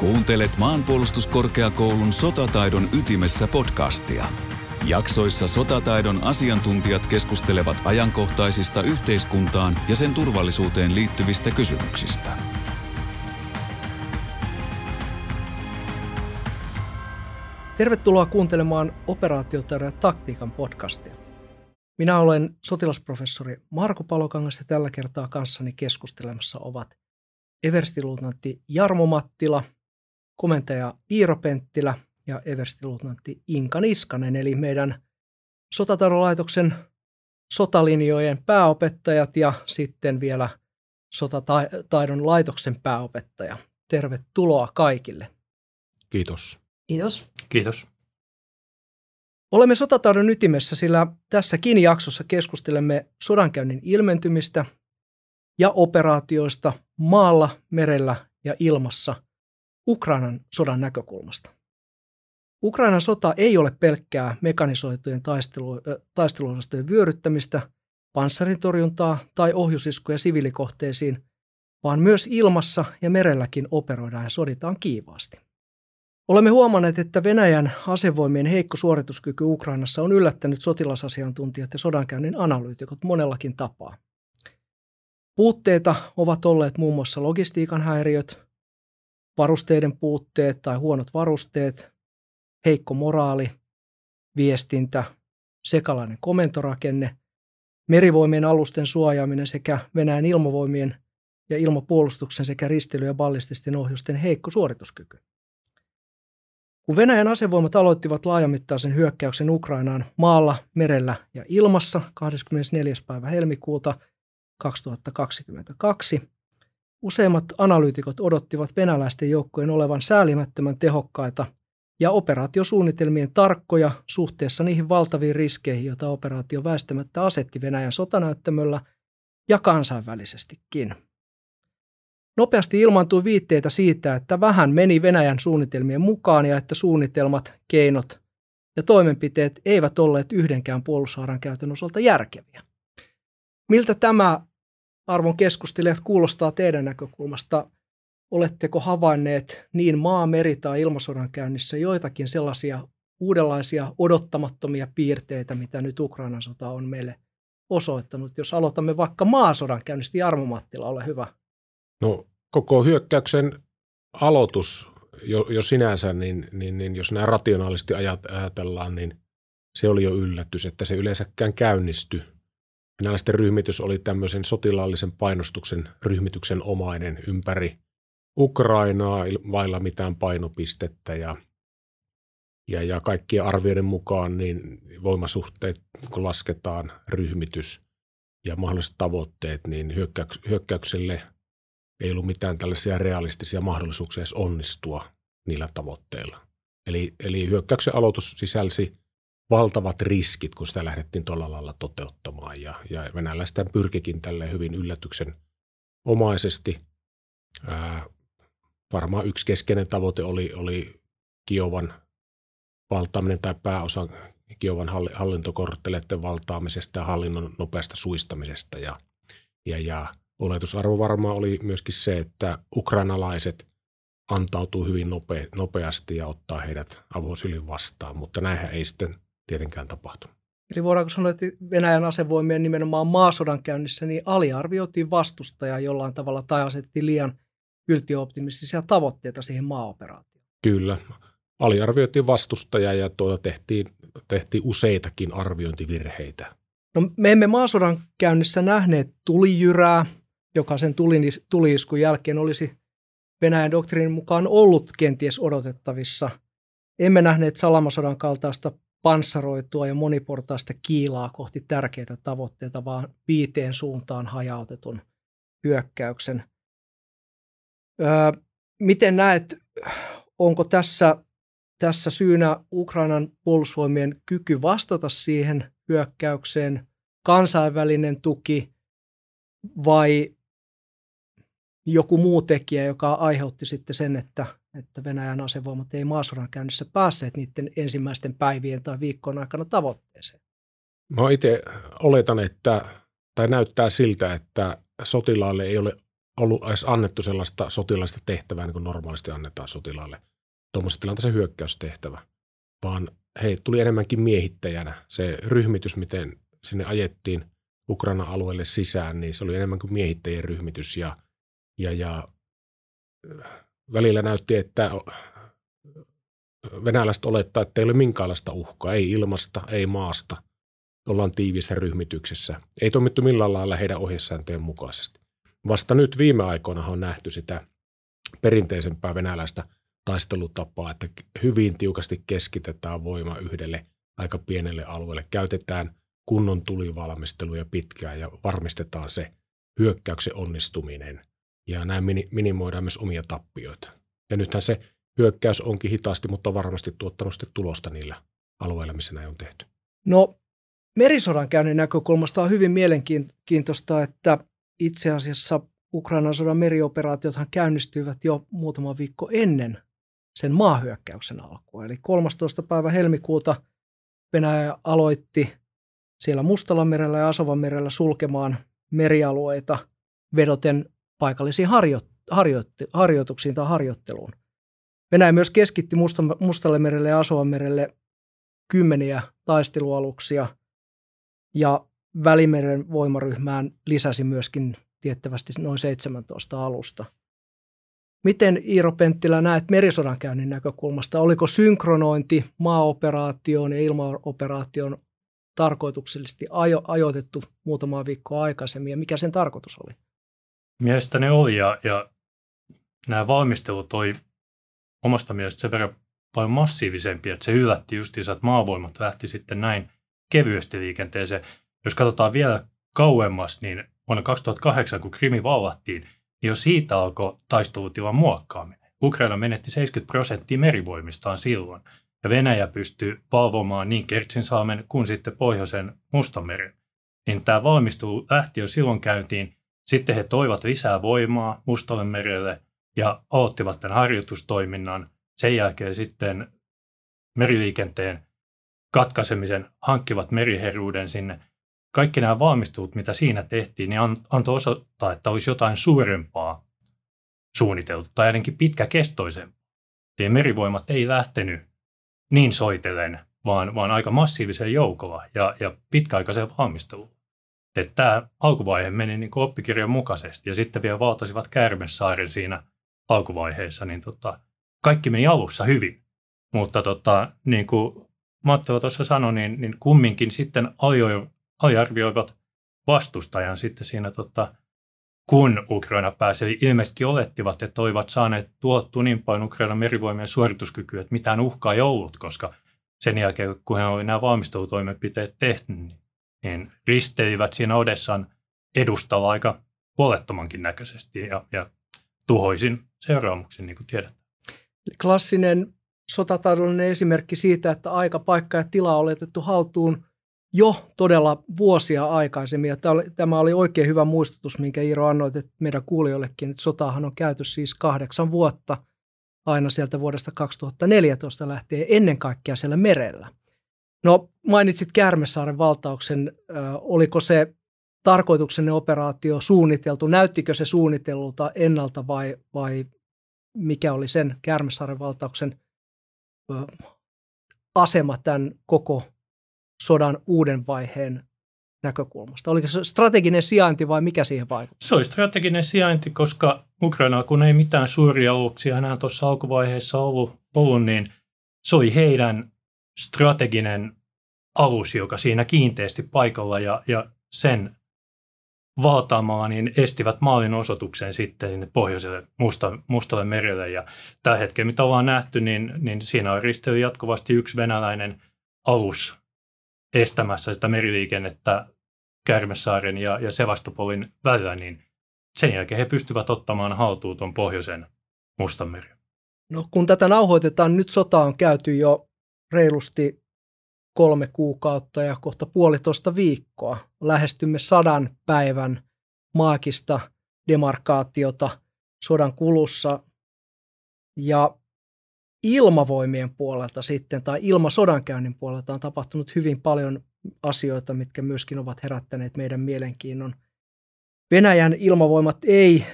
Kuuntelet maanpuolustuskorkeakoulun sotataidon ytimessä podcastia. Jaksoissa sotataidon asiantuntijat keskustelevat ajankohtaisista yhteiskuntaan ja sen turvallisuuteen liittyvistä kysymyksistä. Tervetuloa kuuntelemaan operaatiota ja taktiikan podcastia. Minä olen sotilasprofessori Marko Palokangas ja tällä kertaa kanssani keskustelemassa ovat everstiluutnantti Jarmo Mattila, komentaja Iiro Penttilä ja everstiluutnantti Inka Niskanen, eli meidän sotatarolaitoksen sotalinjojen pääopettajat ja sitten vielä sotataidon laitoksen pääopettaja. Tervetuloa kaikille. Kiitos. Kiitos. Kiitos. Olemme sotataidon ytimessä, sillä tässäkin jaksossa keskustelemme sodankäynnin ilmentymistä ja operaatioista maalla, merellä ja ilmassa Ukrainan sodan näkökulmasta. Ukrainan sota ei ole pelkkää mekanisoitujen taistelu, taisteluosastojen vyöryttämistä, panssarintorjuntaa tai ohjusiskuja siviilikohteisiin, vaan myös ilmassa ja merelläkin operoidaan ja soditaan kiivaasti. Olemme huomanneet, että Venäjän asevoimien heikko suorituskyky Ukrainassa on yllättänyt sotilasasiantuntijat ja sodankäynnin analyytikot monellakin tapaa. Puutteita ovat olleet muun muassa logistiikan häiriöt, varusteiden puutteet tai huonot varusteet, heikko moraali, viestintä, sekalainen komentorakenne, merivoimien alusten suojaaminen sekä Venäjän ilmavoimien ja ilmapuolustuksen sekä ristily- ja ballististen ohjusten heikko suorituskyky. Kun Venäjän asevoimat aloittivat laajamittaisen hyökkäyksen Ukrainaan maalla, merellä ja ilmassa 24. päivä helmikuuta 2022, useimmat analyytikot odottivat venäläisten joukkojen olevan säälimättömän tehokkaita ja operaatiosuunnitelmien tarkkoja suhteessa niihin valtaviin riskeihin, joita operaatio väistämättä asetti Venäjän sotanäyttämöllä ja kansainvälisestikin. Nopeasti ilmaantui viitteitä siitä, että vähän meni Venäjän suunnitelmien mukaan ja että suunnitelmat, keinot ja toimenpiteet eivät olleet yhdenkään puolustushaaran käytön osalta järkeviä. Miltä tämä, arvon keskustelijat, kuulostaa teidän näkökulmasta? Oletteko havainneet niin maa-, meri- tai ilmasodan käynnissä joitakin sellaisia uudenlaisia odottamattomia piirteitä, mitä nyt Ukrainan sota on meille osoittanut? Jos aloitamme vaikka maasodan käynnistä, Jarmo Mattila, ole hyvä. No koko hyökkäyksen aloitus jo, jo sinänsä, niin, niin, niin jos näin rationaalisesti ajatellaan, niin se oli jo yllätys, että se yleensäkään käynnistyi. Venäläisten ryhmitys oli tämmöisen sotilaallisen painostuksen ryhmityksen omainen ympäri Ukrainaa vailla mitään painopistettä ja, ja, ja kaikkien arvioiden mukaan niin voimasuhteet, kun lasketaan ryhmitys ja mahdolliset tavoitteet, niin hyökkäykselle – ei ollut mitään tällaisia realistisia mahdollisuuksia edes onnistua niillä tavoitteilla. Eli, eli hyökkäyksen aloitus sisälsi valtavat riskit, kun sitä lähdettiin tuolla lailla toteuttamaan. Ja, ja venäläistä pyrkikin tälle hyvin yllätyksen omaisesti. Ää, varmaan yksi keskeinen tavoite oli, oli Kiovan valtaaminen tai pääosa Kiovan hallintokortteleiden valtaamisesta ja hallinnon nopeasta suistamisesta. Ja, ja, ja oletusarvo varmaan oli myöskin se, että ukrainalaiset antautuu hyvin nope, nopeasti ja ottaa heidät avosylin vastaan, mutta näinhän ei sitten tietenkään tapahtunut. Eli voidaanko sanoa, että Venäjän asevoimien nimenomaan maasodan käynnissä niin aliarvioitiin vastustaja jollain tavalla tai asettiin liian yltiöoptimistisia tavoitteita siihen maaoperaatioon? Kyllä. Aliarvioitiin vastustaja ja tuota tehtiin, tehtiin useitakin arviointivirheitä. No, me emme maasodan käynnissä nähneet tulijyrää, joka sen tuliiskun jälkeen olisi Venäjän doktriinin mukaan ollut kenties odotettavissa. Emme nähneet Salamasodan kaltaista panssaroitua ja moniportaista kiilaa kohti tärkeitä tavoitteita, vaan viiteen suuntaan hajautetun hyökkäyksen. Öö, miten näet, onko tässä, tässä syynä Ukrainan puolustusvoimien kyky vastata siihen hyökkäykseen, kansainvälinen tuki vai joku muu tekijä, joka aiheutti sitten sen, että, että Venäjän asevoimat ei maasodan käynnissä päässeet niiden ensimmäisten päivien tai viikkojen aikana tavoitteeseen? Mä itse oletan, että, tai näyttää siltä, että sotilaalle ei ole ollut edes annettu sellaista sotilaista tehtävää, niin kuin normaalisti annetaan sotilaalle. Tuommoisessa tilanteessa hyökkäystehtävä, vaan he tuli enemmänkin miehittäjänä. Se ryhmitys, miten sinne ajettiin Ukraina alueelle sisään, niin se oli enemmän kuin miehittäjien ryhmitys ja, ja, ja välillä näytti, että venäläiset olettaa, että ei ole minkäänlaista uhkaa, ei ilmasta, ei maasta. Ollaan tiiviissä ryhmityksessä. Ei toimittu millään lailla heidän ohjesääntöjen mukaisesti. Vasta nyt viime aikoina on nähty sitä perinteisempää venäläistä taistelutapaa, että hyvin tiukasti keskitetään voima yhdelle aika pienelle alueelle. Käytetään kunnon tulivalmisteluja pitkään ja varmistetaan se hyökkäyksen onnistuminen. Ja näin minimoidaan myös omia tappioita. Ja nythän se hyökkäys onkin hitaasti, mutta on varmasti tuottanut sitten tulosta niillä alueilla, missä näin on tehty. No merisodan käynnin näkökulmasta on hyvin mielenkiintoista, että itse asiassa Ukrainan sodan merioperaatiothan käynnistyivät jo muutama viikko ennen sen maahyökkäyksen alkua. Eli 13. päivä helmikuuta Venäjä aloitti siellä Mustalla merellä ja Asovan merellä sulkemaan merialueita vedoten paikallisiin harjo- harjo- harjoituksiin tai harjoitteluun. Venäjä myös keskitti Mustalle merelle ja Asovan merelle kymmeniä taistelualuksia ja Välimeren voimaryhmään lisäsi myöskin tiettävästi noin 17 alusta. Miten Iiro Penttilä näet merisodan käynnin näkökulmasta? Oliko synkronointi maaoperaation ja ilmaoperaation tarkoituksellisesti ajo, ajoitettu muutama viikkoa aikaisemmin ja mikä sen tarkoitus oli? Mielestäni oli ja, ja nämä valmistelut oli omasta mielestä sen verran paljon massiivisempia, että se yllätti justiinsa, että maavoimat lähti sitten näin kevyesti liikenteeseen. Jos katsotaan vielä kauemmas, niin vuonna 2008, kun Krimi vallattiin, niin jo siitä alkoi taistelutilan muokkaaminen. Ukraina menetti 70 prosenttia merivoimistaan silloin, ja Venäjä pystyy valvomaan niin Kertsinsalmen kuin sitten pohjoisen Mustanmeren. Niin tämä valmistelu lähti jo silloin käyntiin. Sitten he toivat lisää voimaa Mustalle merelle ja aloittivat tämän harjoitustoiminnan. Sen jälkeen sitten meriliikenteen katkaisemisen hankkivat meriheruuden sinne. Kaikki nämä valmistelut, mitä siinä tehtiin, niin antoi osoittaa, että olisi jotain suurempaa suunniteltu tai ainakin pitkäkestoisempaa. Eli merivoimat ei lähtenyt niin soitellen, vaan, vaan aika massiivisen joukolla ja, ja pitkäaikaisen valmistelulla. Että tämä alkuvaihe meni niin kuin oppikirjan mukaisesti ja sitten vielä valtasivat Kärmessaaren siinä alkuvaiheessa, niin tota, kaikki meni alussa hyvin. Mutta tota, niin kuin Mattila tuossa sanoi, niin, niin kumminkin sitten aliarvioivat vastustajan sitten siinä, tota, kun Ukraina pääsi. Eli ilmeisesti olettivat, että olivat saaneet tuottua niin paljon Ukrainan merivoimien suorituskykyä, että mitään uhkaa ei ollut, koska sen jälkeen, kun he olivat nämä valmistelutoimenpiteet tehty, niin, niin risteivät siinä Odessan edustalla aika huolettomankin näköisesti ja, ja tuhoisin seuraamuksin, niin kuin tiedät. Klassinen sotataloudellinen esimerkki siitä, että aika, paikka ja tila on otettu haltuun jo todella vuosia aikaisemmin. Ja tämä oli oikein hyvä muistutus, minkä Iiro annoit että meidän kuulijoillekin, että sotahan on käyty siis kahdeksan vuotta aina sieltä vuodesta 2014 lähtien ennen kaikkea siellä merellä. No mainitsit Kärmesaaren valtauksen. oliko se tarkoituksenne operaatio suunniteltu? Näyttikö se suunnitellulta ennalta vai, vai mikä oli sen Kärmesaaren valtauksen asema tämän koko sodan uuden vaiheen näkökulmasta? Oliko se strateginen sijainti vai mikä siihen vaikutti? Se oli strateginen sijainti, koska Ukraina, kun ei mitään suuria aluksia enää tuossa alkuvaiheessa ollut, ollut, niin se oli heidän strateginen alus, joka siinä kiinteästi paikalla ja, ja sen valtaamaa, niin estivät maalin osoituksen sitten pohjoiselle musta, mustalle merelle. Ja tällä hetkellä, mitä ollaan nähty, niin, niin siinä on risteily jatkuvasti yksi venäläinen alus estämässä sitä meriliikennettä Kärmesaaren ja, ja Sevastopolin välillä, niin sen jälkeen he pystyvät ottamaan haltuun tuon pohjoisen Mustanmeren. No kun tätä nauhoitetaan, nyt sota on käyty jo reilusti kolme kuukautta ja kohta puolitoista viikkoa. Lähestymme sadan päivän maakista demarkaatiota sodan kulussa. Ja ilmavoimien puolelta sitten tai ilmasodankäynnin puolelta on tapahtunut hyvin paljon asioita, mitkä myöskin ovat herättäneet meidän mielenkiinnon. Venäjän ilmavoimat ei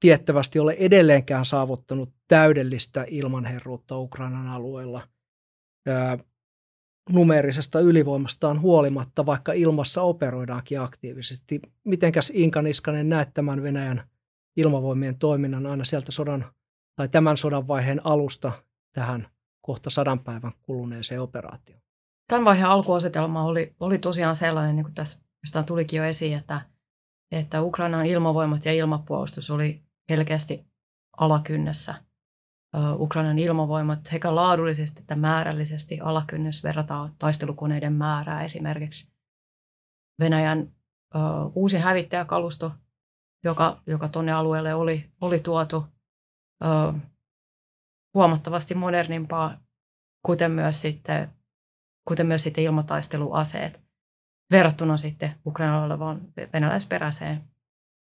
tiettävästi ole edelleenkään saavuttanut täydellistä ilmanherruutta Ukrainan alueella numeerisesta ylivoimastaan huolimatta, vaikka ilmassa operoidaankin aktiivisesti. Mitenkäs Inka Niskanen näet tämän Venäjän ilmavoimien toiminnan aina sieltä sodan tai tämän sodan vaiheen alusta tähän kohta sadan päivän kuluneeseen operaatioon? Tämän vaiheen alkuasetelma oli, oli tosiaan sellainen, niin kuin tässä mistä tulikin jo esiin, että, että Ukrainan ilmavoimat ja ilmapuolustus oli selkeästi alakynnessä. Ukrainan ilmavoimat sekä laadullisesti että määrällisesti alakynnys verrataan taistelukoneiden määrää esimerkiksi. Venäjän ö, uusi hävittäjäkalusto, joka, joka tuonne alueelle oli, oli tuotu, ö, huomattavasti modernimpaa, kuten myös sitten, kuten myös sitten ilmataisteluaseet verrattuna sitten Ukrainalla olevaan venäläisperäiseen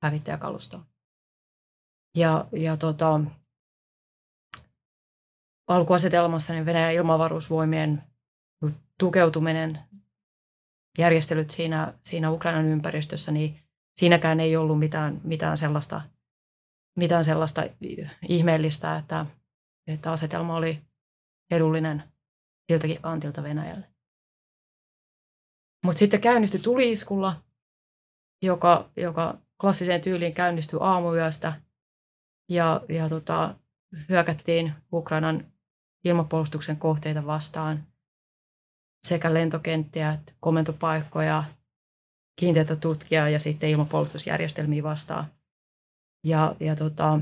hävittäjäkalustoon. Ja, ja tota, alkuasetelmassa niin Venäjän ilmavaruusvoimien tukeutuminen, järjestelyt siinä, siinä Ukrainan ympäristössä, niin siinäkään ei ollut mitään, mitään, sellaista, mitään sellaista ihmeellistä, että, että asetelma oli edullinen siltäkin kantilta Venäjälle. Mutta sitten käynnistyi tuliiskulla, joka, joka klassiseen tyyliin käynnistyi aamuyöstä ja, ja tota, hyökättiin Ukrainan ilmapuolustuksen kohteita vastaan sekä lentokenttiä, komentopaikkoja, kiinteitä tutkia ja sitten ilmapuolustusjärjestelmiä vastaan. Ja, ja tota,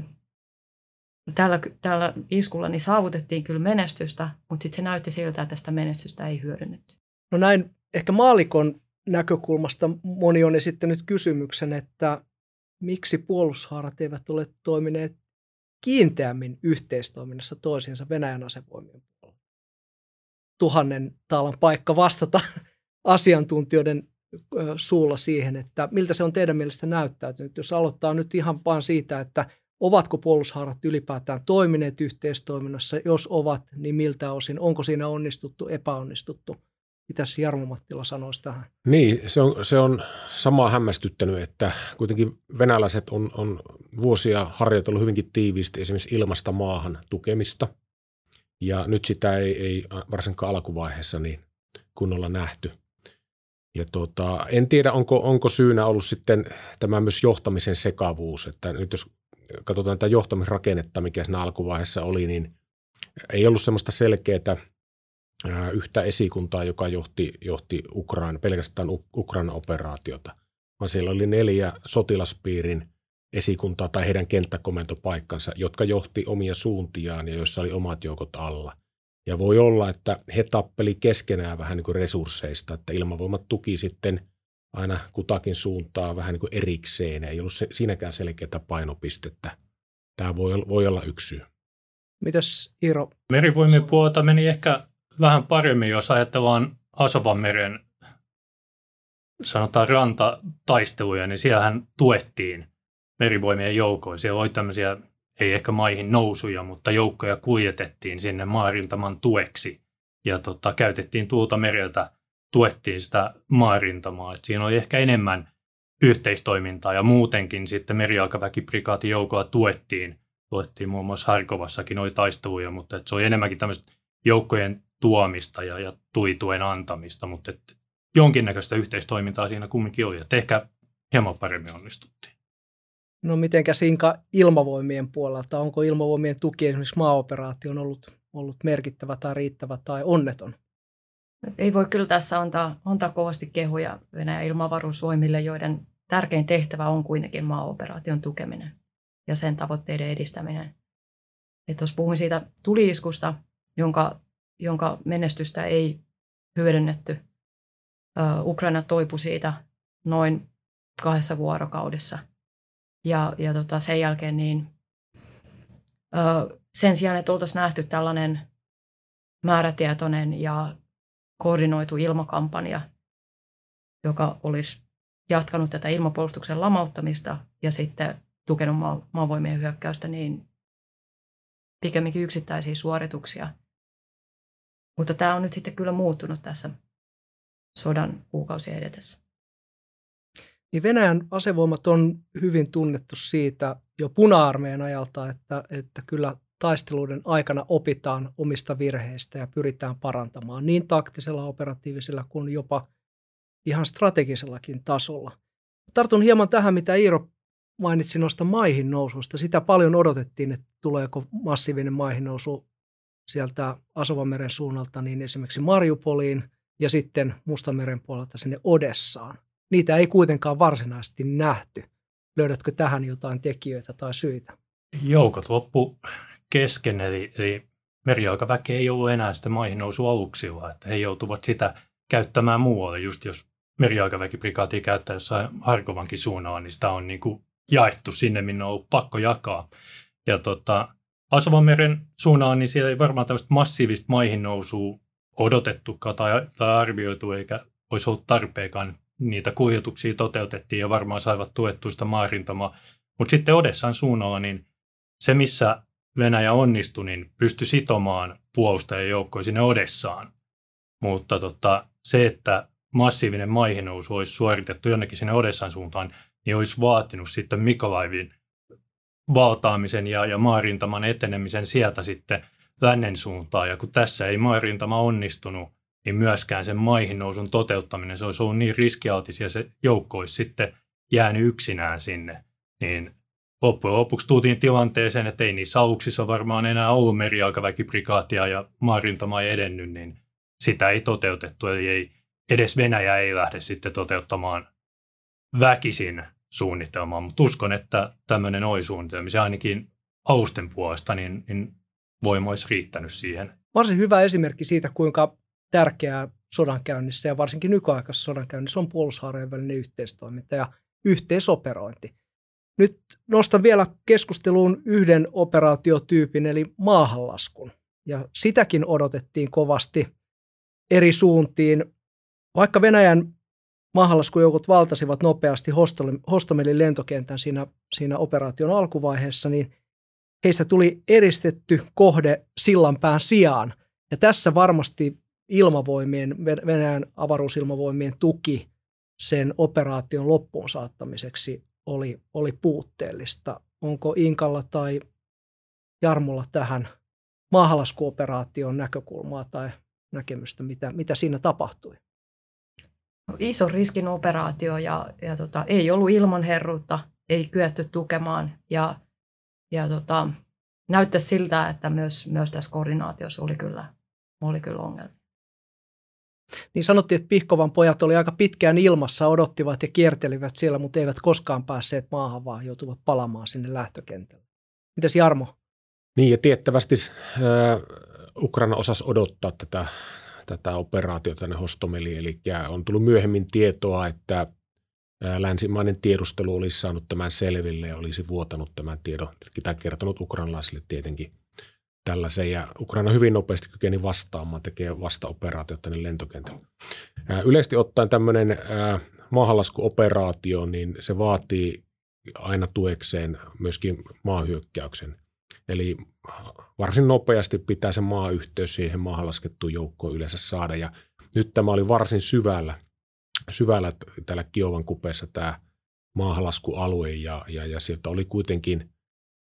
tällä, tällä iskulla niin saavutettiin kyllä menestystä, mutta sitten se näytti siltä, että tästä menestystä ei hyödynnetty. No näin ehkä maalikon näkökulmasta moni on esittänyt kysymyksen, että miksi puolustushaarat eivät ole toimineet kiinteämmin yhteistoiminnassa toisiinsa Venäjän asevoimien puolella. Tuhannen taalan paikka vastata asiantuntijoiden suulla siihen, että miltä se on teidän mielestä näyttäytynyt. Jos aloittaa nyt ihan vain siitä, että ovatko puolustushaarat ylipäätään toimineet yhteistoiminnassa, jos ovat, niin miltä osin, onko siinä onnistuttu, epäonnistuttu – Mitäs Jarmo Mattila sanoisi tähän? Niin, se on, se on samaa hämmästyttänyt, että kuitenkin venäläiset on, on vuosia harjoitellut hyvinkin tiiviisti esimerkiksi ilmasta maahan tukemista. Ja nyt sitä ei, ei varsinkaan alkuvaiheessa niin kunnolla nähty. Ja tuota, en tiedä, onko, onko syynä ollut sitten tämä myös johtamisen sekavuus. Että nyt jos katsotaan tätä johtamisrakennetta, mikä siinä alkuvaiheessa oli, niin ei ollut semmoista selkeää yhtä esikuntaa, joka johti, johti Ukraina, pelkästään Ukraina operaatiota, vaan siellä oli neljä sotilaspiirin esikuntaa tai heidän kenttäkomentopaikkansa, jotka johti omia suuntiaan ja joissa oli omat joukot alla. Ja voi olla, että he tappeli keskenään vähän niin kuin resursseista, että ilmavoimat tuki sitten aina kutakin suuntaa vähän niin kuin erikseen. Ei ollut se, siinäkään selkeää painopistettä. Tämä voi, voi olla yksi syy. Mitäs Iiro? Merivoimien puolta meni ehkä vähän paremmin, jos ajatellaan Asovanmeren sanotaan rantataisteluja, niin siellähän tuettiin merivoimien joukoin. Siellä oli tämmöisiä, ei ehkä maihin nousuja, mutta joukkoja kuljetettiin sinne maarintaman tueksi. Ja tota, käytettiin tuulta mereltä, tuettiin sitä maarintamaa. Et siinä oli ehkä enemmän yhteistoimintaa ja muutenkin sitten merijalkaväkiprikaatin joukolla tuettiin. Tuettiin muun muassa Harkovassakin oli taisteluja, mutta se oli enemmänkin tämmöistä joukkojen tuomista ja, ja tuituen antamista, mutta et jonkinnäköistä yhteistoimintaa siinä kumminkin oli, että ehkä hieman paremmin onnistuttiin. No mitenkä Sinka ilmavoimien puolelta, onko ilmavoimien tuki esimerkiksi maaoperaation ollut, ollut merkittävä tai riittävä tai onneton? Ei voi kyllä tässä antaa, antaa kovasti kehuja Venäjän ilmavaruusvoimille, joiden tärkein tehtävä on kuitenkin maaoperaation tukeminen ja sen tavoitteiden edistäminen. Et jos puhuin siitä tuliiskusta, jonka jonka menestystä ei hyödynnetty. Ukraina toipui siitä noin kahdessa vuorokaudessa. Ja, ja tota, sen jälkeen niin, sen sijaan, että oltaisiin nähty tällainen määrätietoinen ja koordinoitu ilmakampanja, joka olisi jatkanut tätä ilmapuolustuksen lamauttamista ja sitten tukenut maa, maavoimien hyökkäystä, niin pikemminkin yksittäisiä suorituksia – mutta tämä on nyt sitten kyllä muuttunut tässä sodan kuukausien edetessä. niin Venäjän asevoimat on hyvin tunnettu siitä jo puna-armeijan ajalta, että, että kyllä taisteluiden aikana opitaan omista virheistä ja pyritään parantamaan niin taktisella, operatiivisella kuin jopa ihan strategisellakin tasolla. Tartun hieman tähän, mitä Iiro mainitsi noista maihin noususta. Sitä paljon odotettiin, että tuleeko massiivinen maihin nousu sieltä Asovanmeren suunnalta niin esimerkiksi Mariupoliin ja sitten Mustameren puolelta sinne Odessaan. Niitä ei kuitenkaan varsinaisesti nähty. Löydätkö tähän jotain tekijöitä tai syitä? Joukot loppu kesken, eli, eli merijalkaväki ei ollut enää sitä maihin nousu aluksilla, että he joutuvat sitä käyttämään muualle. Just jos merijalkaväkiprikaatia käyttää jossain Harkovankin suunnalla, niin sitä on niin kuin jaettu sinne, minne on ollut pakko jakaa. Ja tota, Asavanmeren suunnalla, niin siellä ei varmaan tämmöistä massiivista maihin nousua odotettukaan tai, tai arvioitu, eikä olisi ollut tarpeekaan. Niitä kuljetuksia toteutettiin ja varmaan saivat tuettuista maarintamaa. Mutta sitten Odessan suunnalla, niin se missä Venäjä onnistui, niin pystyi sitomaan puolustajajoukkoja sinne Odessaan. Mutta tota, se, että massiivinen maihinnousu olisi suoritettu jonnekin sinne Odessan suuntaan, niin olisi vaatinut sitten Mikolaivin valtaamisen ja, ja maarintaman etenemisen sieltä sitten lännen suuntaan. Ja kun tässä ei maarintama onnistunut, niin myöskään sen maihin nousun toteuttaminen, se olisi ollut niin riskialtis ja se joukko olisi sitten jäänyt yksinään sinne. Niin loppujen lopuksi tultiin tilanteeseen, että ei niissä aluksissa varmaan enää ollut merijalkaväkiprikaatia ja maarintama ei edennyt, niin sitä ei toteutettu. Eli ei, edes Venäjä ei lähde sitten toteuttamaan väkisin suunnitelmaa, mutta uskon, että tämmöinen oli suunnitelma. Se ainakin alusten puolesta, niin, niin voima olisi riittänyt siihen. Varsin hyvä esimerkki siitä, kuinka tärkeää sodankäynnissä ja varsinkin nykyaikaisessa sodankäynnissä on puolustushaarojen välinen yhteistoiminta ja yhteisoperointi. Nyt nostan vielä keskusteluun yhden operaatiotyypin eli maahanlaskun. Ja sitäkin odotettiin kovasti eri suuntiin. Vaikka Venäjän maahanlaskujoukot valtasivat nopeasti Hostomelin lentokentän siinä, siinä operaation alkuvaiheessa, niin heistä tuli eristetty kohde sillanpään sijaan. Ja tässä varmasti ilmavoimien, Venäjän avaruusilmavoimien tuki sen operaation loppuun saattamiseksi oli, oli puutteellista. Onko Inkalla tai Jarmulla tähän maahanlaskuoperaation näkökulmaa tai näkemystä, mitä, mitä siinä tapahtui? Iso riskin operaatio ja, ja tota, ei ollut ilman herruutta, ei kyetty tukemaan ja, ja tota, näyttäisi siltä, että myös, myös tässä koordinaatiossa oli kyllä, oli kyllä ongelmia. Niin sanottiin, että Pihkovan pojat oli aika pitkään ilmassa, odottivat ja kiertelivät siellä, mutta eivät koskaan päässeet maahan, vaan joutuvat palaamaan sinne lähtökentälle. Mitäs Jarmo? Niin ja tiettävästi äh, Ukraina osasi odottaa tätä tätä operaatiota tänne Hostomeliin. Eli on tullut myöhemmin tietoa, että länsimainen tiedustelu olisi saanut tämän selville ja olisi vuotanut tämän tiedon, tai kertonut ukrainalaisille tietenkin tällaisen. Ja Ukraina hyvin nopeasti kykeni vastaamaan, tekee vastaoperaatiot tänne lentokentälle. Yleisesti ottaen tämmöinen maahanlaskuoperaatio, niin se vaatii aina tuekseen myöskin maahyökkäyksen – Eli varsin nopeasti pitää se maayhteys siihen maahan laskettuun joukkoon yleensä saada. Ja nyt tämä oli varsin syvällä, syvällä täällä Kiovan kupeessa tämä maahanlaskualue ja, ja, ja sieltä oli kuitenkin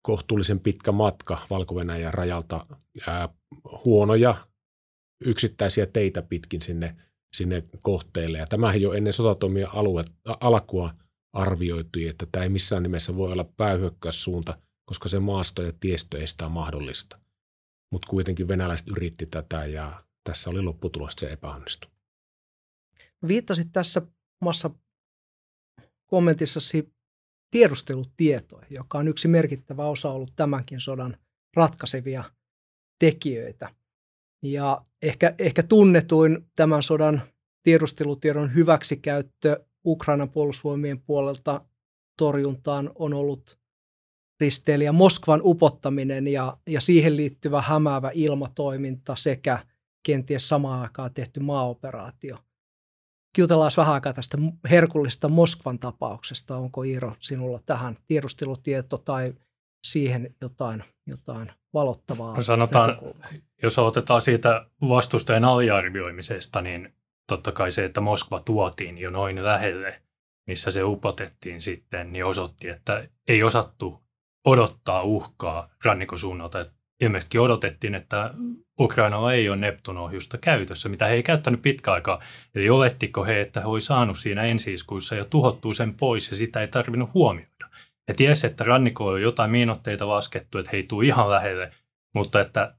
kohtuullisen pitkä matka valko rajalta ää, huonoja yksittäisiä teitä pitkin sinne, sinne kohteelle. Ja tämähän jo ennen sotatoimien alue, alkua arvioitui, että tämä ei missään nimessä voi olla päähyökkäyssuunta – koska se maasto ja tiestö ei sitä mahdollista. Mutta kuitenkin venäläiset yritti tätä ja tässä oli lopputulos, se epäonnistui. Viittasit tässä omassa kommentissasi tiedustelutietoihin, joka on yksi merkittävä osa ollut tämänkin sodan ratkaisevia tekijöitä. Ja ehkä, ehkä tunnetuin tämän sodan tiedustelutiedon hyväksikäyttö Ukrainan puolustusvoimien puolelta torjuntaan on ollut risteilijä Moskvan upottaminen ja, ja siihen liittyvä hämäävä ilmatoiminta sekä kenties samaan aikaan tehty maaoperaatio. Jutellaan vähän aikaa tästä herkullista Moskvan tapauksesta. Onko Iiro sinulla tähän tiedustelutieto tai siihen jotain, jotain valottavaa? No sanotaan, jos otetaan siitä vastustajan aliarvioimisesta, niin totta kai se, että Moskva tuotiin jo noin lähelle, missä se upotettiin sitten, niin osoitti, että ei osattu odottaa uhkaa rannikosuunnalta. Ilmeisesti odotettiin, että Ukrainalla ei ole Neptun-ohjusta käytössä, mitä he ei käyttänyt pitkä aikaa. Eli olettiko he, että he oli saanut siinä ensiiskuissa ja tuhottuu sen pois ja sitä ei tarvinnut huomioida. He tiesi, että rannikolla on jotain miinotteita laskettu, että he ei tule ihan lähelle, mutta että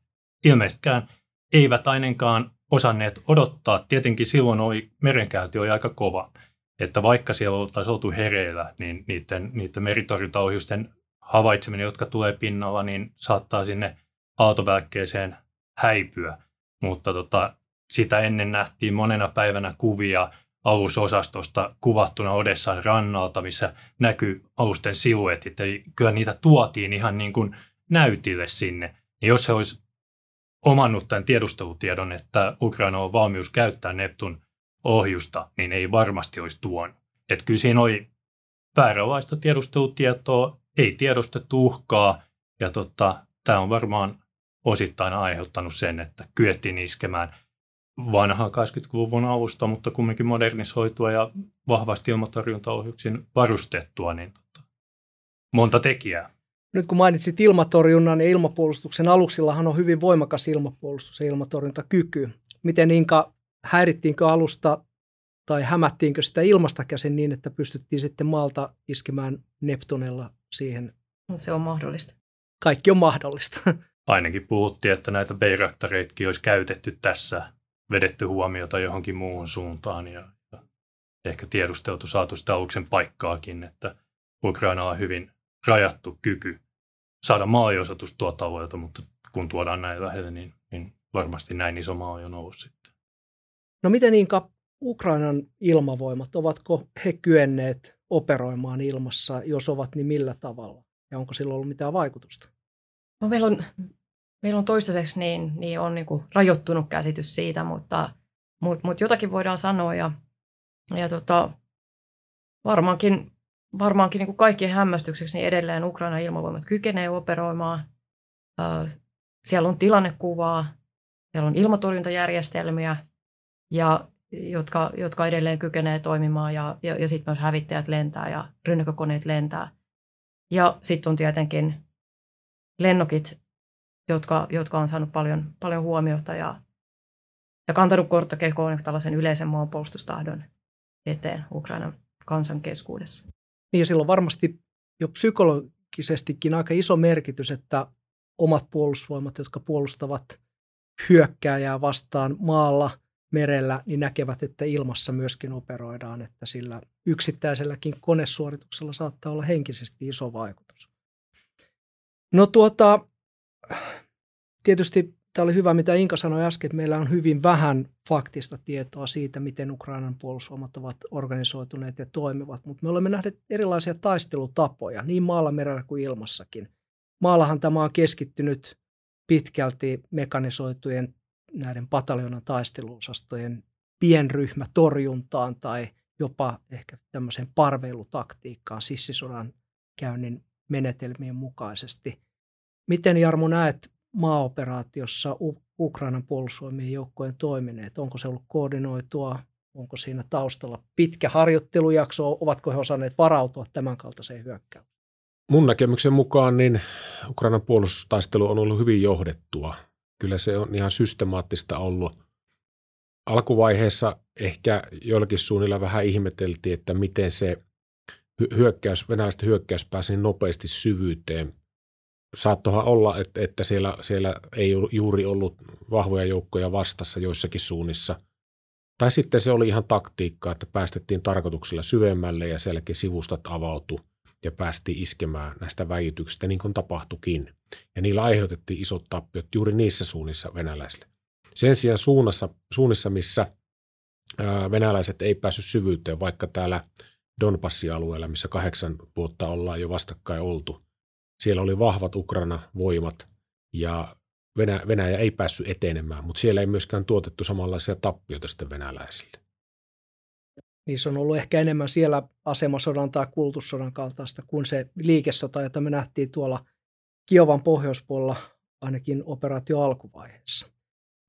ilmeisestikään eivät ainakaan osanneet odottaa. Tietenkin silloin oli, merenkäynti oli aika kova, että vaikka siellä oltaisiin oltu hereillä, niin niiden, niiden meritorjuntaohjusten havaitseminen, jotka tulee pinnalla, niin saattaa sinne aaltovälkkeeseen häipyä. Mutta tota, sitä ennen nähtiin monena päivänä kuvia alusosastosta kuvattuna Odessan rannalta, missä näkyy alusten siluetit. Eli kyllä niitä tuotiin ihan niin kuin näytille sinne. Ja jos he olisi omannut tämän tiedustelutiedon, että Ukraina on valmius käyttää Neptun ohjusta, niin ei varmasti olisi tuonut. Että kyllä siinä oli vääränlaista tiedustelutietoa, ei tiedostettu uhkaa, ja tota, tämä on varmaan osittain aiheuttanut sen, että kyettiin iskemään vanhaa 80-luvun alusta, mutta kumminkin modernisoitua ja vahvasti ilmatorjuntaohjuksin varustettua, niin tota, monta tekijää. Nyt kun mainitsit ilmatorjunnan ja ilmapuolustuksen aluksillahan on hyvin voimakas ilmapuolustus ja ilmatorjuntakyky. Miten Inka, häirittiinkö alusta tai hämättiinkö sitä ilmasta käsin niin, että pystyttiin sitten maalta iskemään Neptunella siihen? Se on mahdollista. Kaikki on mahdollista. Ainakin puhuttiin, että näitä Bayraktareitkin olisi käytetty tässä, vedetty huomiota johonkin muuhun suuntaan ja, ehkä tiedusteltu saatu sitä aluksen paikkaakin, että Ukraina on hyvin rajattu kyky saada maaliosoitus tuolta alueelta, mutta kun tuodaan näin lähelle, niin, niin varmasti näin iso maa on jo noussut sitten. No miten Inka, Ukrainan ilmavoimat, ovatko he kyenneet operoimaan ilmassa? Jos ovat, niin millä tavalla? Ja onko sillä ollut mitään vaikutusta? No meillä on, meillä on toistaiseksi niin, niin on niin rajoittunut käsitys siitä, mutta, mutta, mutta jotakin voidaan sanoa ja, ja tota, varmaankin varmaankin niin kaikkien hämmästykseksi niin edelleen Ukraina ilmavoimat kykenee operoimaan. Siellä on tilannekuvaa, siellä on ilmatorjuntajärjestelmiä, ja, jotka, jotka edelleen kykenee toimimaan ja, ja, ja sitten myös hävittäjät lentää ja rynnäkkökoneet lentää. Ja sitten on tietenkin lennokit, jotka, jotka on saanut paljon, paljon huomiota ja, ja kantanut kortta kekoon tällaisen yleisen maanpuolustustahdon eteen Ukrainan kansan keskuudessa. Niin ja silloin varmasti jo psykologisestikin aika iso merkitys, että omat puolustusvoimat, jotka puolustavat hyökkääjää vastaan maalla, merellä, niin näkevät, että ilmassa myöskin operoidaan, että sillä yksittäiselläkin konesuorituksella saattaa olla henkisesti iso vaikutus. No tuota, tietysti Tämä oli hyvä, mitä Inka sanoi äsken, että meillä on hyvin vähän faktista tietoa siitä, miten Ukrainan puolustusvoimat ovat organisoituneet ja toimivat, mutta me olemme nähneet erilaisia taistelutapoja niin maalla, merellä kuin ilmassakin. Maallahan tämä on keskittynyt pitkälti mekanisoitujen näiden pataljonan taisteluosastojen pienryhmätorjuntaan tai jopa ehkä tämmöiseen parveilutaktiikkaan sissisodan käynnin menetelmien mukaisesti. Miten Jarmo näet maaoperaatiossa Ukrainan puolustusvoimien joukkojen toimineet? Onko se ollut koordinoitua? Onko siinä taustalla pitkä harjoittelujakso? Ovatko he osanneet varautua tämän kaltaiseen hyökkäykseen? Mun näkemyksen mukaan niin Ukrainan puolustustaistelu on ollut hyvin johdettua. Kyllä se on ihan systemaattista ollut. Alkuvaiheessa ehkä joillakin suunnilla vähän ihmeteltiin, että miten se hyökkäys, venäläisten hyökkäys pääsi nopeasti syvyyteen saattohan olla, että, siellä, siellä ei juuri ollut vahvoja joukkoja vastassa joissakin suunnissa. Tai sitten se oli ihan taktiikka, että päästettiin tarkoituksella syvemmälle ja sielläkin sivustat avautu ja päästiin iskemään näistä väityksistä niin kuin tapahtukin. Ja niillä aiheutettiin isot tappiot juuri niissä suunnissa venäläisille. Sen sijaan suunnassa, suunnissa, missä ää, venäläiset ei päässyt syvyyteen, vaikka täällä Donbassi-alueella, missä kahdeksan vuotta ollaan jo vastakkain oltu – siellä oli vahvat Ukraina-voimat ja Venä, Venäjä ei päässyt etenemään, mutta siellä ei myöskään tuotettu samanlaisia tappioita sitten venäläisille. Niissä on ollut ehkä enemmän siellä asemasodan tai kultussodan kaltaista kuin se liikesota, jota me nähtiin tuolla Kiovan pohjoispuolella ainakin operaatio alkuvaiheessa.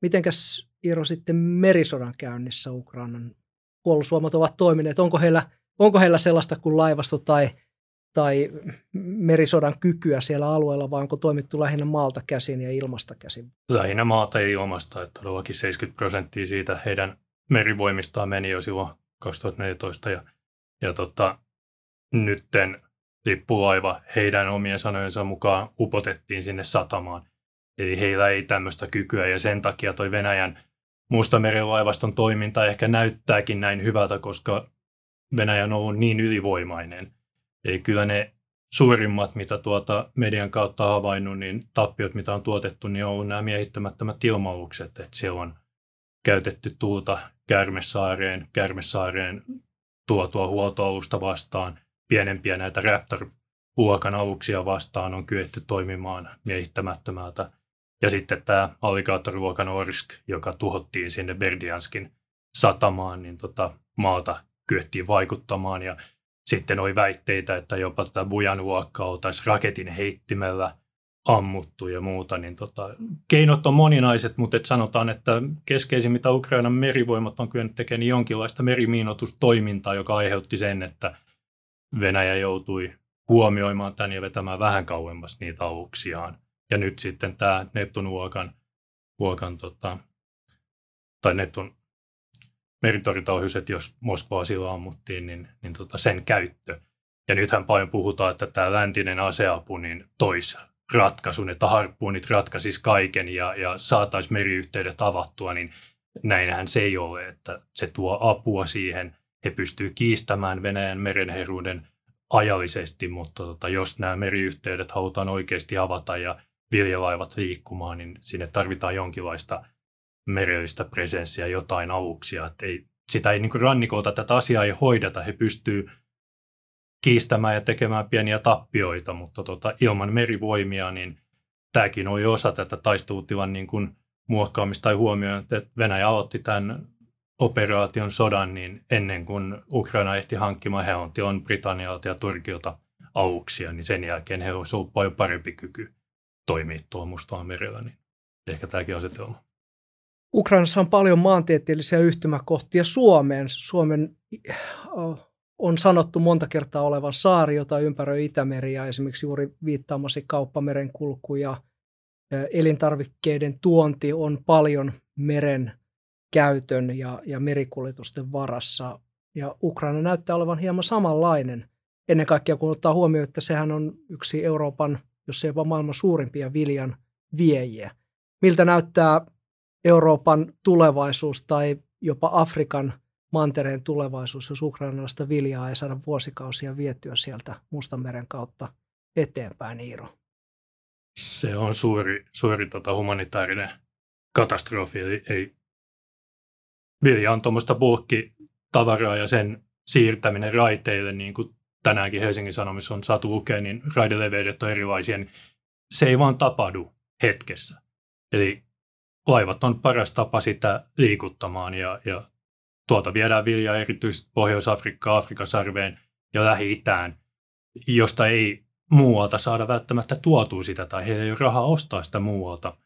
Mitenkäs Iiro sitten merisodan käynnissä Ukrainan puolustusvoimat ovat toimineet? Onko heillä onko heillä sellaista kuin laivasto tai, tai merisodan kykyä siellä alueella, vai onko toimittu lähinnä maalta käsin ja ilmasta käsin? Lähinnä maalta ja ilmasta, että todellakin 70 prosenttia siitä heidän merivoimistaan meni jo silloin 2014 ja, ja tota, nytten lippulaiva heidän omien sanojensa mukaan upotettiin sinne satamaan. Eli heillä ei tämmöistä kykyä ja sen takia toi Venäjän Mustameren laivaston toiminta ehkä näyttääkin näin hyvältä, koska Venäjä on ollut niin ylivoimainen. Eli kyllä ne suurimmat, mitä tuota median kautta havainnut, niin tappiot, mitä on tuotettu, niin on ollut nämä miehittämättömät ilmalukset. Että siellä on käytetty tuulta Kärmesaareen, Kärmesaareen tuotua huoltoalusta vastaan. Pienempiä näitä Raptor-luokan aluksia vastaan on kyetty toimimaan miehittämättömältä. Ja sitten tämä alligaattoriluokan Orsk, joka tuhottiin sinne Berdianskin satamaan, niin tota, maalta kyettiin vaikuttamaan. Ja sitten oli väitteitä, että jopa tätä Bujan luokkaa oltaisiin raketin heittimellä ammuttu ja muuta. Niin tota, keinot on moninaiset, mutta et sanotaan, että keskeisin, mitä Ukrainan merivoimat on kyennyt tekemään, niin jonkinlaista merimiinotustoimintaa, joka aiheutti sen, että Venäjä joutui huomioimaan tämän ja vetämään vähän kauemmas niitä aluksiaan. Ja nyt sitten tämä Neptun-luokan luokan, tota, tai Neptun meritorjuntaohjuset, jos Moskvaa silloin ammuttiin, niin, niin tota sen käyttö. Ja nythän paljon puhutaan, että tämä läntinen aseapu niin toisi ratkaisun, että harppuunit ratkaisis kaiken ja, ja saataisiin meriyhteydet avattua, niin näinhän se ei ole, että se tuo apua siihen. He pystyvät kiistämään Venäjän merenheruuden ajallisesti, mutta tota, jos nämä meriyhteydet halutaan oikeasti avata ja viljalaivat liikkumaan, niin sinne tarvitaan jonkinlaista merellistä presenssiä, jotain aluksia. Että ei, sitä ei niin rannikolta tätä asiaa ei hoideta. He pystyvät kiistämään ja tekemään pieniä tappioita, mutta tota, ilman merivoimia, niin tämäkin oli osa tätä taistelutilan niin kuin muokkaamista tai huomioon, että Venäjä aloitti tämän operaation sodan niin ennen kuin Ukraina ehti hankkimaan Heontion Britannialta ja Turkilta aluksia, niin sen jälkeen he olisi ollut paljon parempi kyky toimia tuolla Mustaan merellä, niin ehkä tämäkin asetelma. Ukrainassa on paljon maantieteellisiä yhtymäkohtia Suomeen. Suomen on sanottu monta kertaa olevan saari, jota ympäröi Itämeri ja esimerkiksi juuri viittaamasi kauppamerenkulku ja elintarvikkeiden tuonti on paljon meren käytön ja, ja merikuljetusten varassa. Ja Ukraina näyttää olevan hieman samanlainen, ennen kaikkea kun ottaa huomioon, että sehän on yksi Euroopan, jos ei jopa maailman suurimpia viljan viejiä. Miltä näyttää Euroopan tulevaisuus tai jopa Afrikan mantereen tulevaisuus, jos ukrainalaista viljaa ei saada vuosikausia vietyä sieltä Mustanmeren kautta eteenpäin, Iiro? Se on suuri, suuri tota, humanitaarinen katastrofi. Eli ei, vilja on tuommoista bulkkitavaraa ja sen siirtäminen raiteille, niin kuin tänäänkin Helsingin Sanomissa on saatu lukea, niin raideleveydet on erilaisia, niin se ei vaan tapahdu hetkessä. Eli laivat on paras tapa sitä liikuttamaan ja, ja tuolta viedään viljaa erityisesti Pohjois-Afrikkaan, Afrikan sarveen ja Lähi-Itään, josta ei muualta saada välttämättä tuotua sitä tai heillä ei ole rahaa ostaa sitä muualta.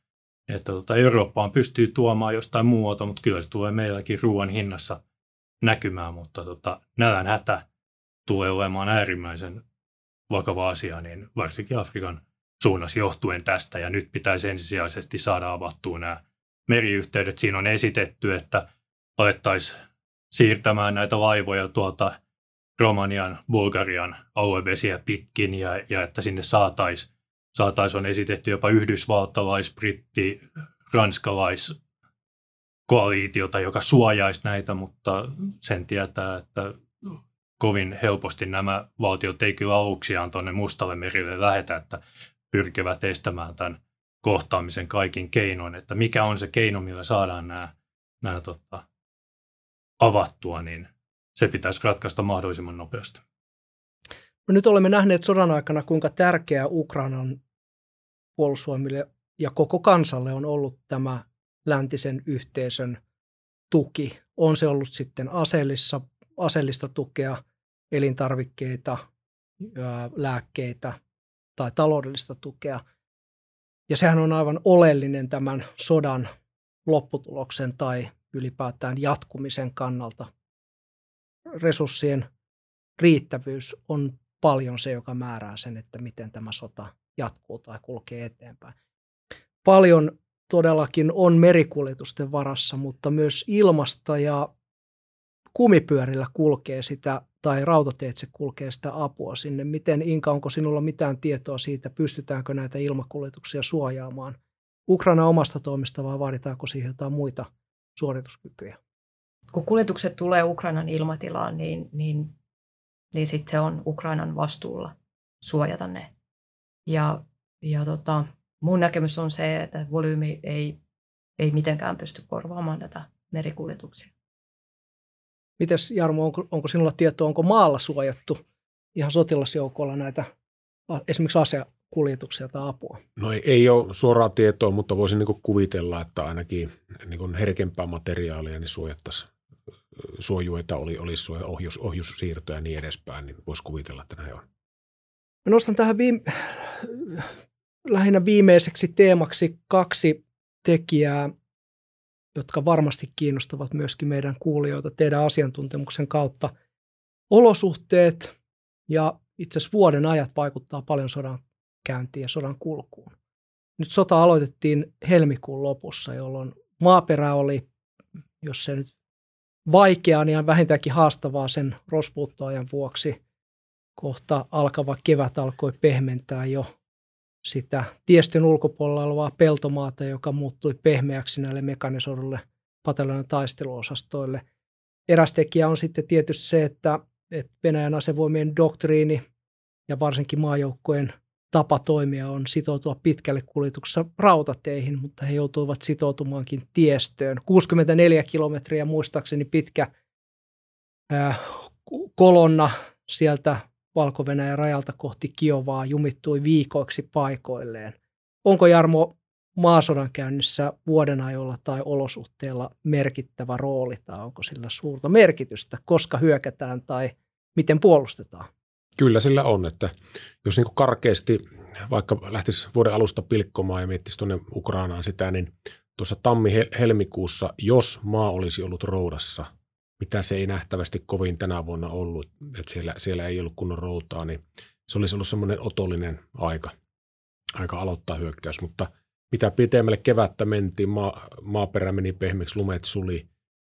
Että tota, Eurooppaan pystyy tuomaan jostain muualta, mutta kyllä se tulee meilläkin ruoan hinnassa näkymään, mutta tota, nälän hätä tulee olemaan äärimmäisen vakava asia, niin varsinkin Afrikan suunnassa johtuen tästä. Ja nyt pitäisi ensisijaisesti saada avattua nämä meriyhteydet. Siinä on esitetty, että alettaisiin siirtämään näitä laivoja tuolta Romanian, Bulgarian aluevesiä pitkin ja, ja että sinne saataisiin saatais on esitetty jopa yhdysvaltalais, britti, ranskalais koalitiota, joka suojaisi näitä, mutta sen tietää, että kovin helposti nämä valtiot ei kyllä aluksiaan tuonne Mustalle merille lähetä, että pyrkivät estämään tämän kohtaamisen kaikin keinoin, että mikä on se keino, millä saadaan nämä, nämä tota, avattua, niin se pitäisi ratkaista mahdollisimman nopeasti. No nyt olemme nähneet sodan aikana, kuinka tärkeää Ukrainan puolustusvoimille ja koko kansalle on ollut tämä läntisen yhteisön tuki. On se ollut sitten aseellissa, aseellista tukea, elintarvikkeita, lääkkeitä tai taloudellista tukea. Ja sehän on aivan oleellinen tämän sodan lopputuloksen tai ylipäätään jatkumisen kannalta. Resurssien riittävyys on paljon se, joka määrää sen, että miten tämä sota jatkuu tai kulkee eteenpäin. Paljon todellakin on merikuljetusten varassa, mutta myös ilmasta ja kumipyörillä kulkee sitä tai rautateitse kulkee sitä apua sinne. Miten Inka, onko sinulla mitään tietoa siitä, pystytäänkö näitä ilmakuljetuksia suojaamaan Ukraina omasta toimista vai vaaditaanko siihen jotain muita suorituskykyjä? Kun kuljetukset tulee Ukrainan ilmatilaan, niin, niin, niin sitten se on Ukrainan vastuulla suojata ne. Ja, ja tota, mun näkemys on se, että volyymi ei, ei mitenkään pysty korvaamaan näitä merikuljetuksia. Mites Jarmo, onko, onko sinulla tietoa, onko maalla suojattu ihan sotilasjoukolla näitä esimerkiksi asekuljetuksia tai apua? No ei, ei ole suoraa tietoa, mutta voisin niin kuvitella, että ainakin niin herkempää materiaalia niin suojattaisiin suojuita, oli, olisi ohjus, ohjussiirtoja ja niin edespäin, niin voisi kuvitella, että näin on. Mä nostan tähän viime, lähinnä viimeiseksi teemaksi kaksi tekijää, jotka varmasti kiinnostavat myöskin meidän kuulijoita teidän asiantuntemuksen kautta. Olosuhteet ja itse asiassa vuoden ajat vaikuttaa paljon sodan käyntiin ja sodan kulkuun. Nyt sota aloitettiin helmikuun lopussa, jolloin maaperä oli, jos se nyt vaikeaa, niin vähintäänkin haastavaa sen rospuuttoajan vuoksi. Kohta alkava kevät alkoi pehmentää jo sitä tiestön ulkopuolella olevaa peltomaata, joka muuttui pehmeäksi näille mekanisoidulle pataljonan taisteluosastoille. Eräs tekijä on sitten tietysti se, että, että Venäjän asevoimien doktriini ja varsinkin maajoukkojen tapa toimia on sitoutua pitkälle kuljetuksessa rautateihin, mutta he joutuivat sitoutumaankin tiestöön. 64 kilometriä muistaakseni pitkä ää, kolonna sieltä valko rajalta kohti Kiovaa jumittui viikoiksi paikoilleen. Onko Jarmo maasodan käynnissä vuoden ajolla tai olosuhteella merkittävä rooli tai onko sillä suurta merkitystä, koska hyökätään tai miten puolustetaan? Kyllä sillä on, että jos niin karkeasti vaikka lähtisi vuoden alusta pilkkomaan ja miettisi tuonne Ukrainaan sitä, niin tuossa tammi-helmikuussa, jos maa olisi ollut roudassa – mitä se ei nähtävästi kovin tänä vuonna ollut, että siellä, siellä ei ollut kunnon routaa, niin se olisi ollut semmoinen otollinen aika, aika aloittaa hyökkäys, mutta mitä pitemmälle kevättä mentiin, maa, maaperä meni pehmeäksi, lumet suli,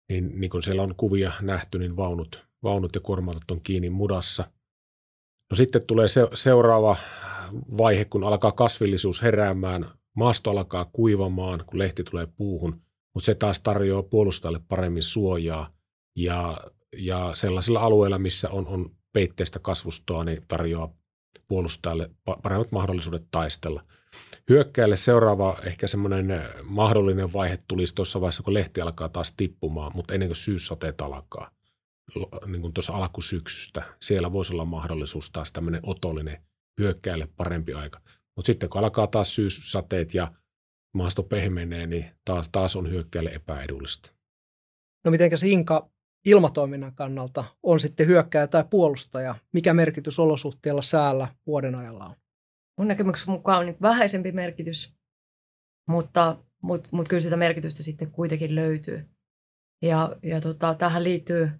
niin, niin kuin siellä on kuvia nähty, niin vaunut, vaunut ja kuorma on kiinni mudassa. No sitten tulee se, seuraava vaihe, kun alkaa kasvillisuus heräämään, maasto alkaa kuivamaan, kun lehti tulee puuhun, mutta se taas tarjoaa puolustajalle paremmin suojaa. Ja, ja sellaisilla alueilla, missä on, on peitteistä kasvustoa, niin tarjoaa puolustajalle paremmat mahdollisuudet taistella. Hyökkäjälle seuraava ehkä semmoinen mahdollinen vaihe tulisi tuossa vaiheessa, kun lehti alkaa taas tippumaan, mutta ennen kuin syyssateet alkaa, niin kuin tuossa alkusyksystä, siellä voisi olla mahdollisuus taas tämmöinen otollinen hyökkäjälle parempi aika. Mutta sitten kun alkaa taas syyssateet ja maasto pehmenee, niin taas, taas on hyökkäjälle epäedullista. No mitenkäs Inka, ilmatoiminnan kannalta on sitten hyökkääjä tai puolustaja, mikä merkitys olosuhteilla säällä vuoden ajalla on? Mun näkemyksen mukaan on niin vähäisempi merkitys, mutta, mutta, mutta kyllä sitä merkitystä sitten kuitenkin löytyy. Ja, ja tota, tähän liittyy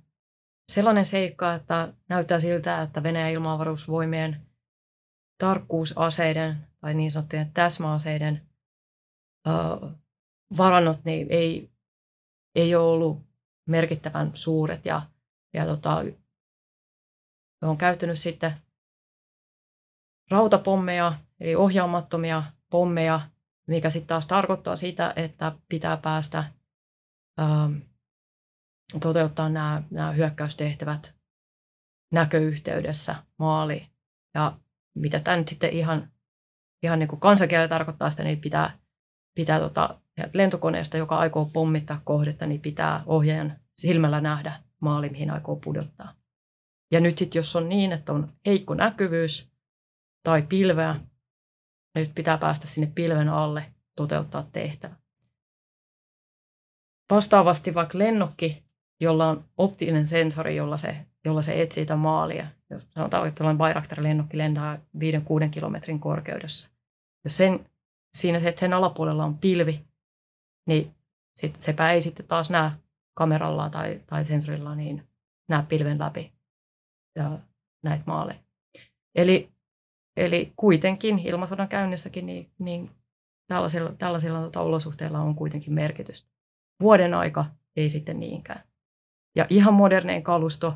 sellainen seikka, että näyttää siltä, että Venäjän ilmaavaruusvoimien tarkkuusaseiden tai niin sanottujen täsmäaseiden ö, varannot niin ei, ei ole ollut merkittävän suuret ja, ja tota, on käyttänyt sitten rautapommeja, eli ohjaamattomia pommeja, mikä sitten taas tarkoittaa sitä, että pitää päästä toteuttaa nämä, nämä hyökkäystehtävät näköyhteydessä maaliin. Ja mitä tämä nyt sitten ihan, ihan niin kuin tarkoittaa sitä, niin pitää, pitää tota, lentokoneesta, joka aikoo pommittaa kohdetta, niin pitää ohjaajan silmällä nähdä maali, mihin aikoo pudottaa. Ja nyt sitten, jos on niin, että on heikko näkyvyys tai pilveä, niin nyt pitää päästä sinne pilven alle toteuttaa tehtävä. Vastaavasti vaikka lennokki, jolla on optinen sensori, jolla se, jolla se etsii sitä maalia. Jos sanotaan, että tällainen Bayraktar-lennokki lentää 5-6 kilometrin korkeudessa. Jos sen, siinä että sen alapuolella on pilvi, niin sit sepä ei sitten taas näe kameralla tai, tai sensorilla niin näe pilven läpi. näitä maaleja. Eli, eli kuitenkin ilmasodan käynnissäkin niin, niin tällaisilla, tällaisilla tota, olosuhteilla on kuitenkin merkitystä. Vuoden aika ei sitten niinkään. Ja ihan modernein kalusto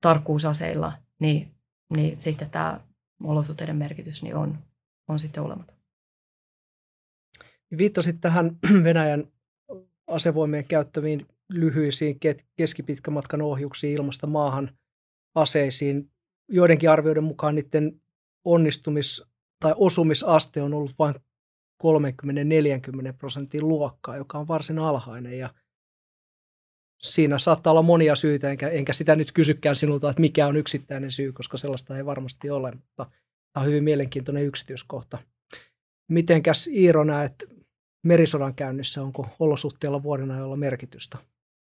tarkkuusaseilla, niin, niin sitten tämä olosuhteiden merkitys niin on, on sitten olematon. Viittasit tähän Venäjän asevoimien käyttämiin lyhyisiin keskipitkän matkan ohjuksiin ilmasta maahan aseisiin. Joidenkin arvioiden mukaan niiden onnistumis- tai osumisaste on ollut vain 30-40 prosentin luokkaa, joka on varsin alhainen ja siinä saattaa olla monia syitä, enkä, enkä sitä nyt kysykään sinulta, että mikä on yksittäinen syy, koska sellaista ei varmasti ole, mutta tämä on hyvin mielenkiintoinen yksityiskohta. Mitenkäs Iiro näet merisodan käynnissä, onko olosuhteella vuoden ajalla merkitystä?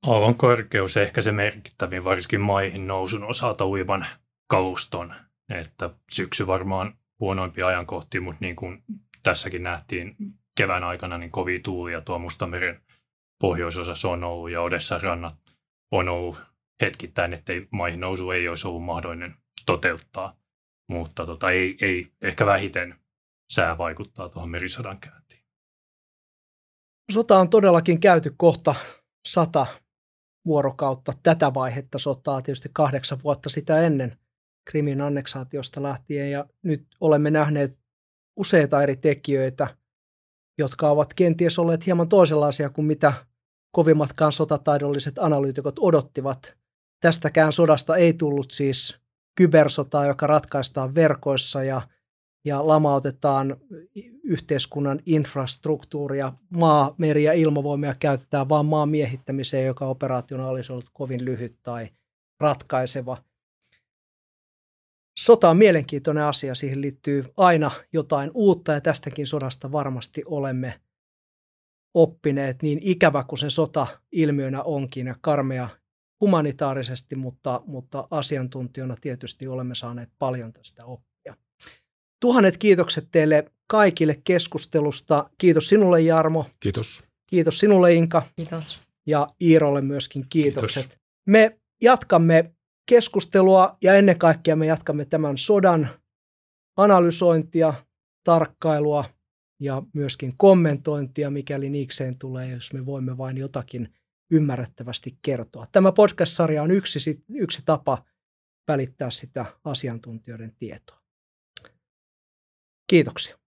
Aivan korkeus ehkä se merkittävin, varsinkin maihin nousun osalta uivan kaluston. Että syksy varmaan huonoimpi ajankohti, mutta niin kuin tässäkin nähtiin kevään aikana, niin kovia tuulia tuo Mustameren pohjoisosassa on ollut ja Odessa rannat on ollut hetkittäin, että maihin nousu ei olisi ollut mahdollinen toteuttaa. Mutta tota, ei, ei ehkä vähiten sää vaikuttaa tuohon merisodan käyntiin. Sota on todellakin käyty kohta sata vuorokautta tätä vaihetta sotaa, tietysti kahdeksan vuotta sitä ennen Krimin anneksaatiosta lähtien. Ja nyt olemme nähneet useita eri tekijöitä, jotka ovat kenties olleet hieman toisenlaisia kuin mitä kovimmatkaan sotataidolliset analyytikot odottivat. Tästäkään sodasta ei tullut siis kybersotaa, joka ratkaistaan verkoissa ja, ja lamautetaan yhteiskunnan infrastruktuuria. Maa, meri ja ilmavoimia käytetään vain maan miehittämiseen, joka operaationa olisi ollut kovin lyhyt tai ratkaiseva. Sota on mielenkiintoinen asia, siihen liittyy aina jotain uutta ja tästäkin sodasta varmasti olemme oppineet, niin ikävä kuin se sota ilmiönä onkin ja karmea humanitaarisesti, mutta, mutta asiantuntijana tietysti olemme saaneet paljon tästä oppia. Tuhannet kiitokset teille kaikille keskustelusta. Kiitos sinulle Jarmo. Kiitos. Kiitos sinulle Inka. Kiitos. Ja Iirolle myöskin kiitokset. Kiitos. Me jatkamme keskustelua ja ennen kaikkea me jatkamme tämän sodan analysointia, tarkkailua ja myöskin kommentointia, mikäli niikseen tulee, jos me voimme vain jotakin ymmärrettävästi kertoa. Tämä podcast-sarja on yksi, yksi tapa välittää sitä asiantuntijoiden tietoa. Kiitoksia.